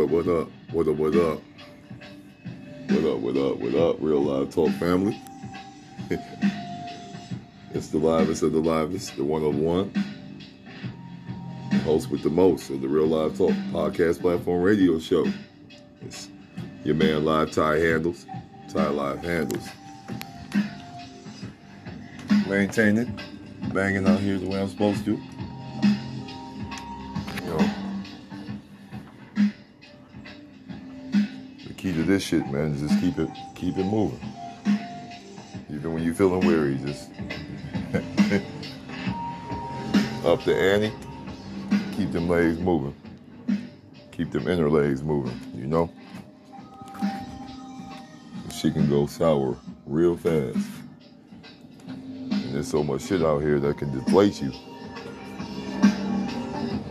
What up, what up, what up, what up? What up, what up, what up, Real Live Talk family? it's the livest of the livest, the one of one. The host with the most of the Real Live Talk podcast platform radio show. It's your man Live Ty Handles, Ty Live Handles. Maintaining, banging out here the way I'm supposed to. This shit, man, just keep it keep it moving. Even when you're feeling weary, just up the ante, keep them legs moving. Keep them inner legs moving, you know? she can go sour real fast. And there's so much shit out here that can deflate you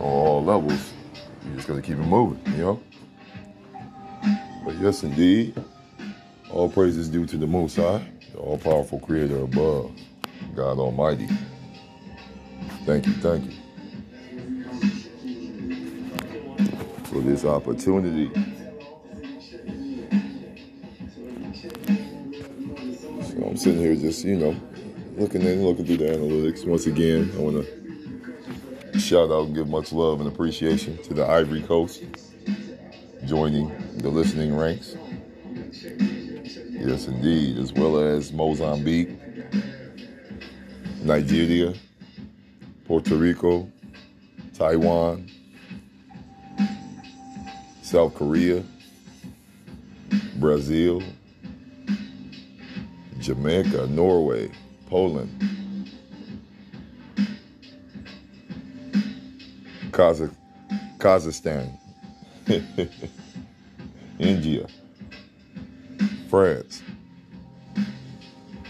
on all levels. You're just gotta keep it moving, you know? But yes, indeed, all praise is due to the Most High, the all powerful creator above, God Almighty. Thank you, thank you for this opportunity. So I'm sitting here just, you know, looking in, looking through the analytics. Once again, I want to shout out and give much love and appreciation to the Ivory Coast joining the listening ranks. Yes, indeed, as well as Mozambique, Nigeria, Puerto Rico, Taiwan, South Korea, Brazil, Jamaica, Norway, Poland, Kazakh, Kazakhstan, India, France,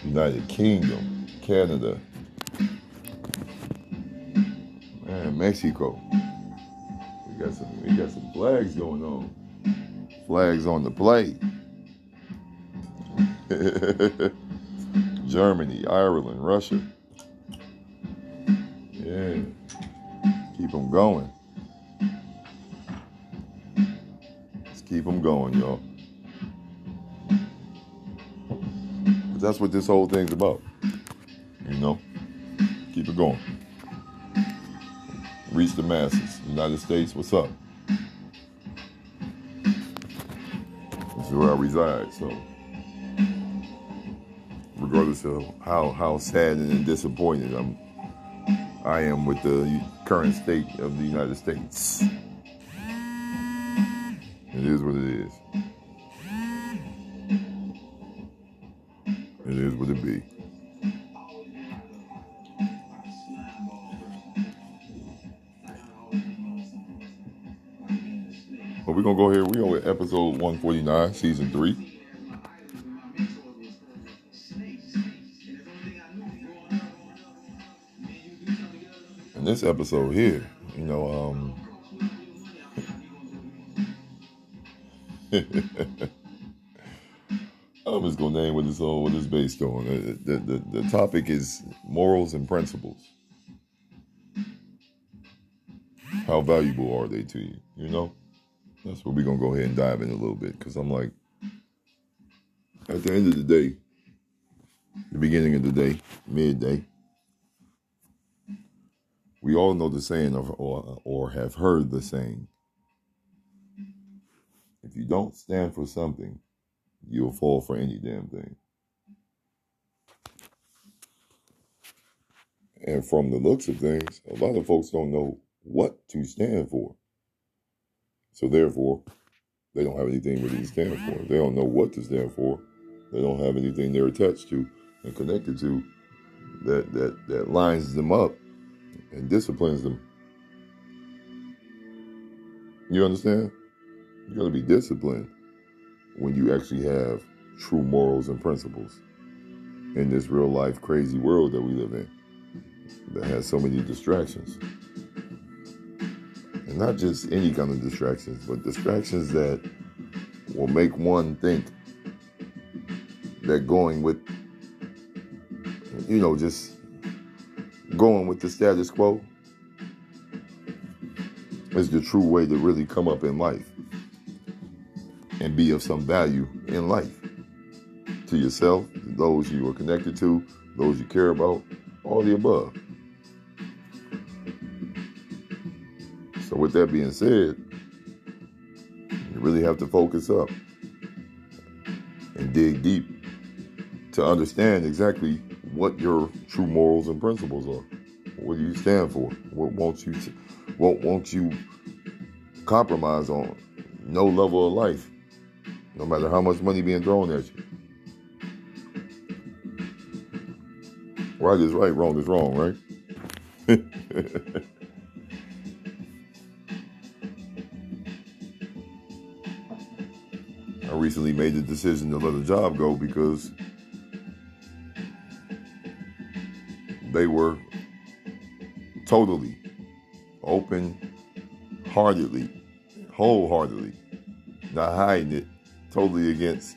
United Kingdom, Canada, man, Mexico. We got some we got some flags going on. Flags on the plate. Germany, Ireland, Russia. Yeah. Keep them going. Keep them going, y'all. But that's what this whole thing's about. You know? Keep it going. Reach the masses. United States, what's up? This is where I reside, so regardless of how how sad and disappointed I'm I am with the current state of the United States. It is what it is. It is what it be. But we're gonna go here. We're with episode 149, season three. In this episode here, you know, um, I'm just gonna name what this all what it's based on. The, uh, the, the, the topic is morals and principles. How valuable are they to you? You know, that's what we're gonna go ahead and dive in a little bit because I'm like, at the end of the day, the beginning of the day, midday, we all know the saying of, or, or have heard the saying if you don't stand for something, you'll fall for any damn thing. And from the looks of things, a lot of folks don't know what to stand for. So therefore, they don't have anything really to stand for. They don't know what to stand for. They don't have anything they're attached to and connected to that that that lines them up and disciplines them. You understand? You got to be disciplined when you actually have true morals and principles in this real life crazy world that we live in that has so many distractions. And not just any kind of distractions, but distractions that will make one think that going with, you know, just going with the status quo is the true way to really come up in life. Be of some value in life to yourself, those you are connected to, those you care about, all the above. So, with that being said, you really have to focus up and dig deep to understand exactly what your true morals and principles are. What do you stand for? What won't you what won't you compromise on? No level of life, no matter how much money being thrown at you. Right is right, wrong is wrong, right? I recently made the decision to let a job go because they were totally, open heartedly, wholeheartedly, not hiding it, totally against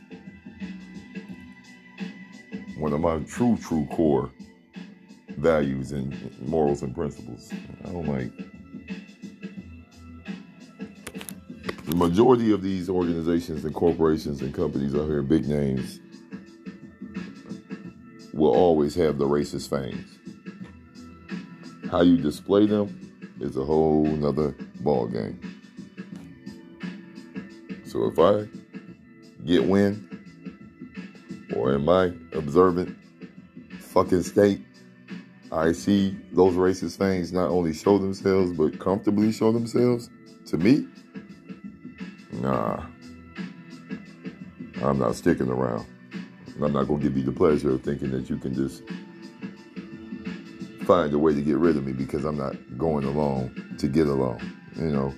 one of my true, true core values and morals and principles. I don't like the majority of these organizations and corporations and companies out here, big names, will always have the racist fangs. How you display them is a whole nother ball game. So if I get wind, or in my observant fucking state, I see those racist things not only show themselves, but comfortably show themselves to me, nah, I'm not sticking around. I'm not going to give you the pleasure of thinking that you can just find a way to get rid of me because I'm not going along to get along. You know.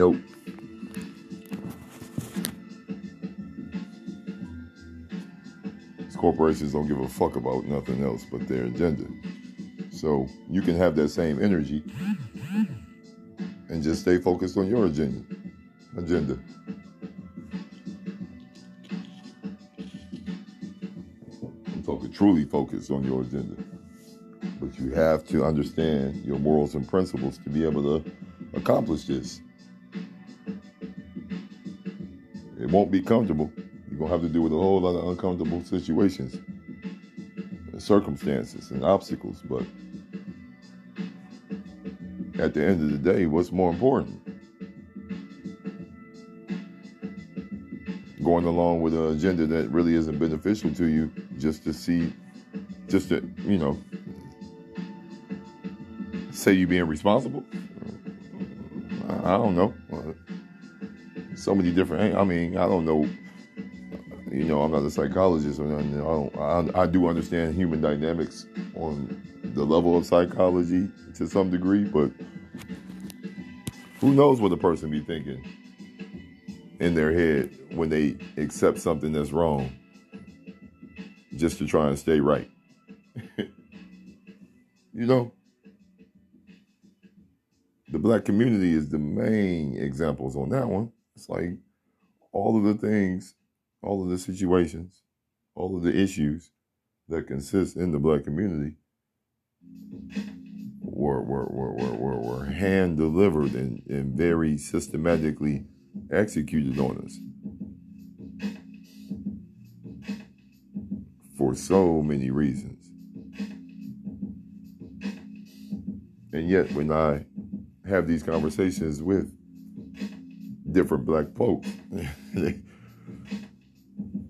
Nope. These corporations don't give a fuck about nothing else but their agenda. So you can have that same energy and just stay focused on your agenda. Agenda. I'm talking truly focused on your agenda. But you have to understand your morals and principles to be able to accomplish this. It won't be comfortable. You're going to have to deal with a whole lot of uncomfortable situations, and circumstances, and obstacles. But at the end of the day, what's more important? Going along with an agenda that really isn't beneficial to you just to see, just to, you know, say you being responsible. I don't know. So many different. I mean, I don't know. You know, I'm not a psychologist or. I, don't, I, I do understand human dynamics on the level of psychology to some degree, but who knows what a person be thinking in their head when they accept something that's wrong just to try and stay right. you know, the black community is the main examples on that one. It's like all of the things, all of the situations, all of the issues that consist in the black community were were were were, were, were hand delivered and, and very systematically executed on us. for so many reasons. And yet, when I have these conversations with different black folks, they,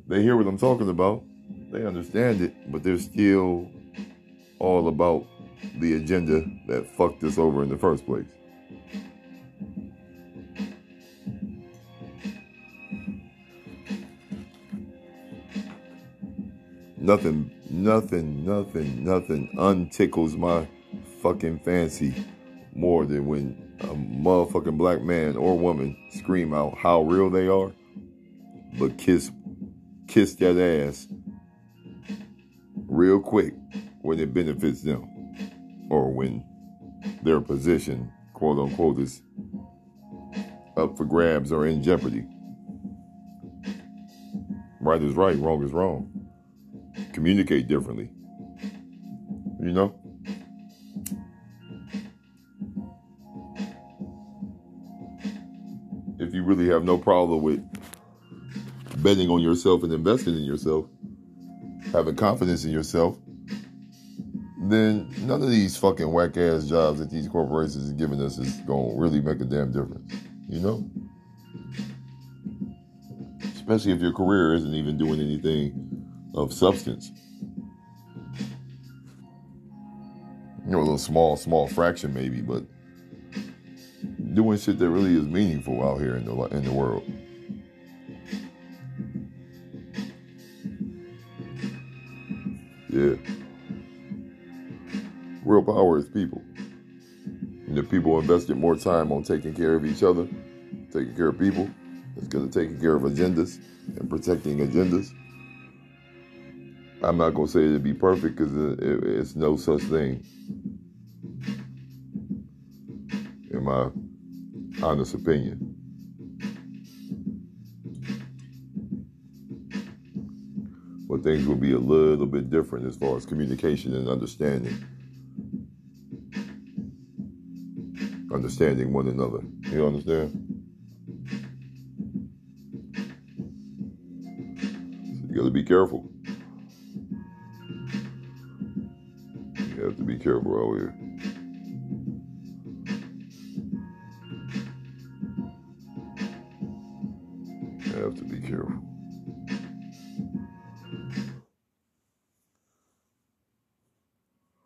they hear what I'm talking about, they understand it, but they're still all about the agenda that fucked us over in the first place. Nothing, nothing, nothing, nothing untickles my fucking fancy more than when a motherfucking black man or woman scream out how real they are, but kiss kiss that ass real quick when it benefits them or when their position, quote unquote, is up for grabs or in jeopardy. Right is right, wrong is wrong communicate differently. You know? You really have no problem with betting on yourself and investing in yourself, having confidence in yourself, then none of these fucking whack ass jobs that these corporations are giving us is gonna really make a damn difference. You know? Especially if your career isn't even doing anything of substance. You know, a little small, small fraction maybe, but doing shit that really is meaningful out here in the in the world. Yeah. Real power is people. And if people invested more time on taking care of each other, taking care of people, it's to take care of agendas and protecting agendas. I'm not going to say it'd be perfect because it's no such thing. In my honest opinion. But things will be a little bit different as far as communication and understanding. Understanding one another. You understand? So you got to be careful. You have to be careful out here. Have to be careful.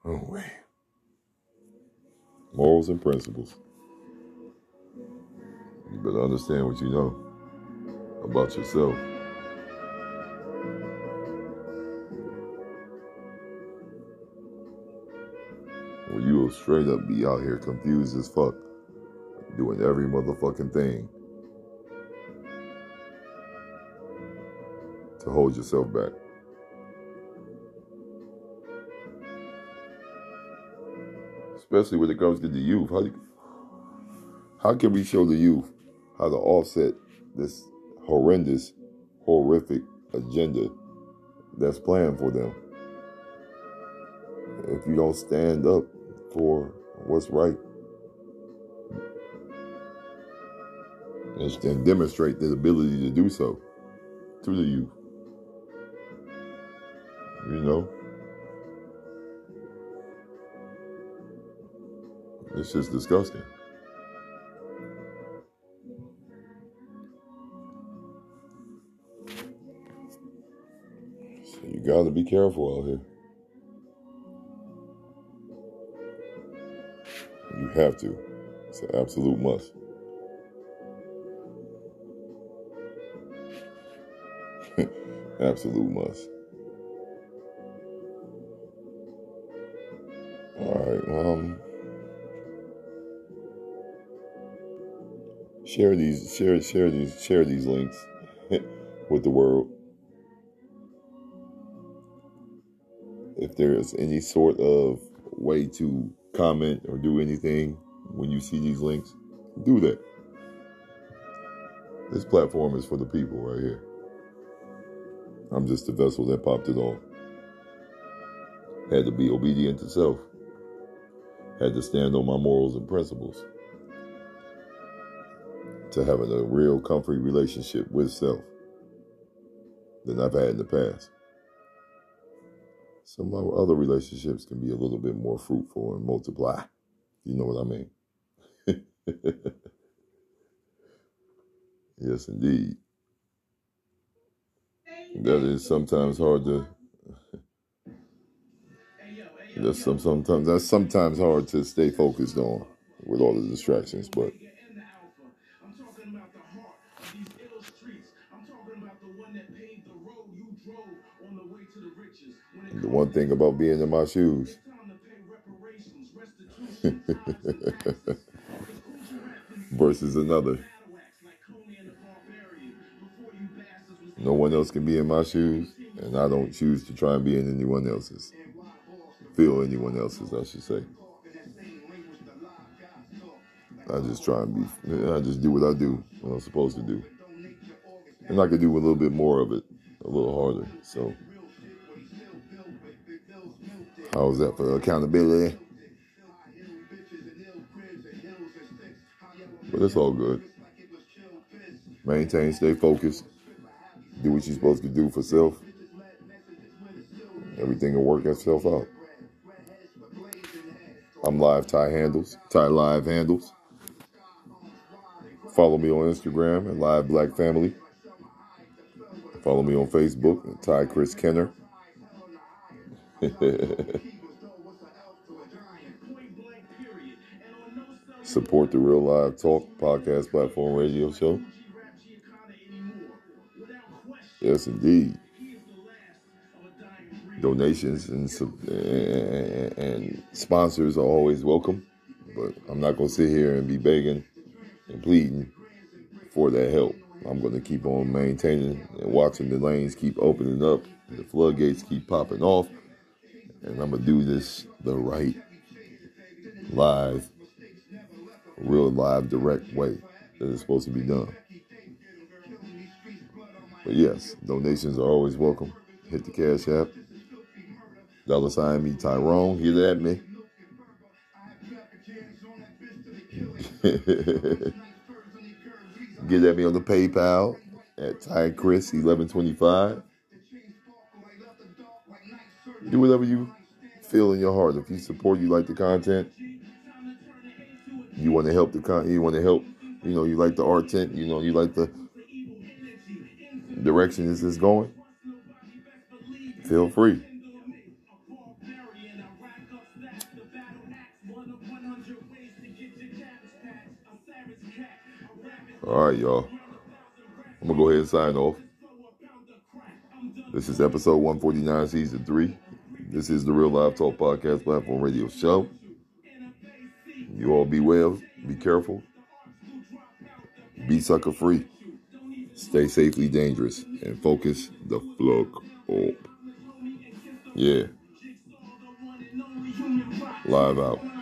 Oh, man. Morals and principles. You better understand what you know about yourself. Or you will straight up be out here confused as fuck, doing every motherfucking thing hold yourself back. Especially when it comes to the youth. How, how can we show the youth how to offset this horrendous, horrific agenda that's planned for them? If you don't stand up for what's right and demonstrate the ability to do so to the youth. You know? It's just disgusting. So you gotta be careful out here. You have to. It's an absolute must. absolute must. Share these, share, share these, share these links with the world. If there's any sort of way to comment or do anything when you see these links, do that. This platform is for the people right here. I'm just the vessel that popped it off. Had to be obedient to self had to stand on my morals and principles to having a real comfy relationship with self than I've had in the past. Of my other relationships can be a little bit more fruitful and multiply. You know what I mean? yes, indeed. That is sometimes hard to that's some, sometimes that's sometimes hard to stay focused on with all the distractions, but the one thing about being in my shoes versus another. No one else can be in my shoes, and I don't choose to try and be in anyone else's feel anyone else's, I should say. I just try and be, I just do what I do, what I'm supposed to do. And I could do a little bit more of it, a little harder. So, how's that for accountability? But it's all good. maintain, stay focused, do what you're supposed to do for self. Everything will work itself out. I'm live Ty handles, Ty live handles. Follow me on Instagram at Live Black Family. Follow me on Facebook Ty Chris Kenner. Support the Real Live Talk podcast platform radio show. Yes, indeed. Donations and, and, and sponsors are always welcome, but I'm not going to sit here and be begging and pleading for that help. I'm going to keep on maintaining and watching the lanes keep opening up, the floodgates keep popping off, and I'm going to do this the right, live, real live, direct way that it's supposed to be done. But yes, donations are always welcome. Hit the Cash App. Dollar sign me Tyrone. Hear that, me? Get at me on the PayPal at Ty Chris 1125. Do whatever you feel in your heart. If you support, you like the content, you want to help the con, you want to help, you know, you like the art tent, you know, you like the direction this is going. Feel free. All right, y'all. I'm gonna go ahead and sign off. This is episode 149, season three. This is the Real Live Talk Podcast Platform Radio Show. You all be well, be careful, be sucker free, stay safely dangerous, and focus the fuck up. Yeah. Live out.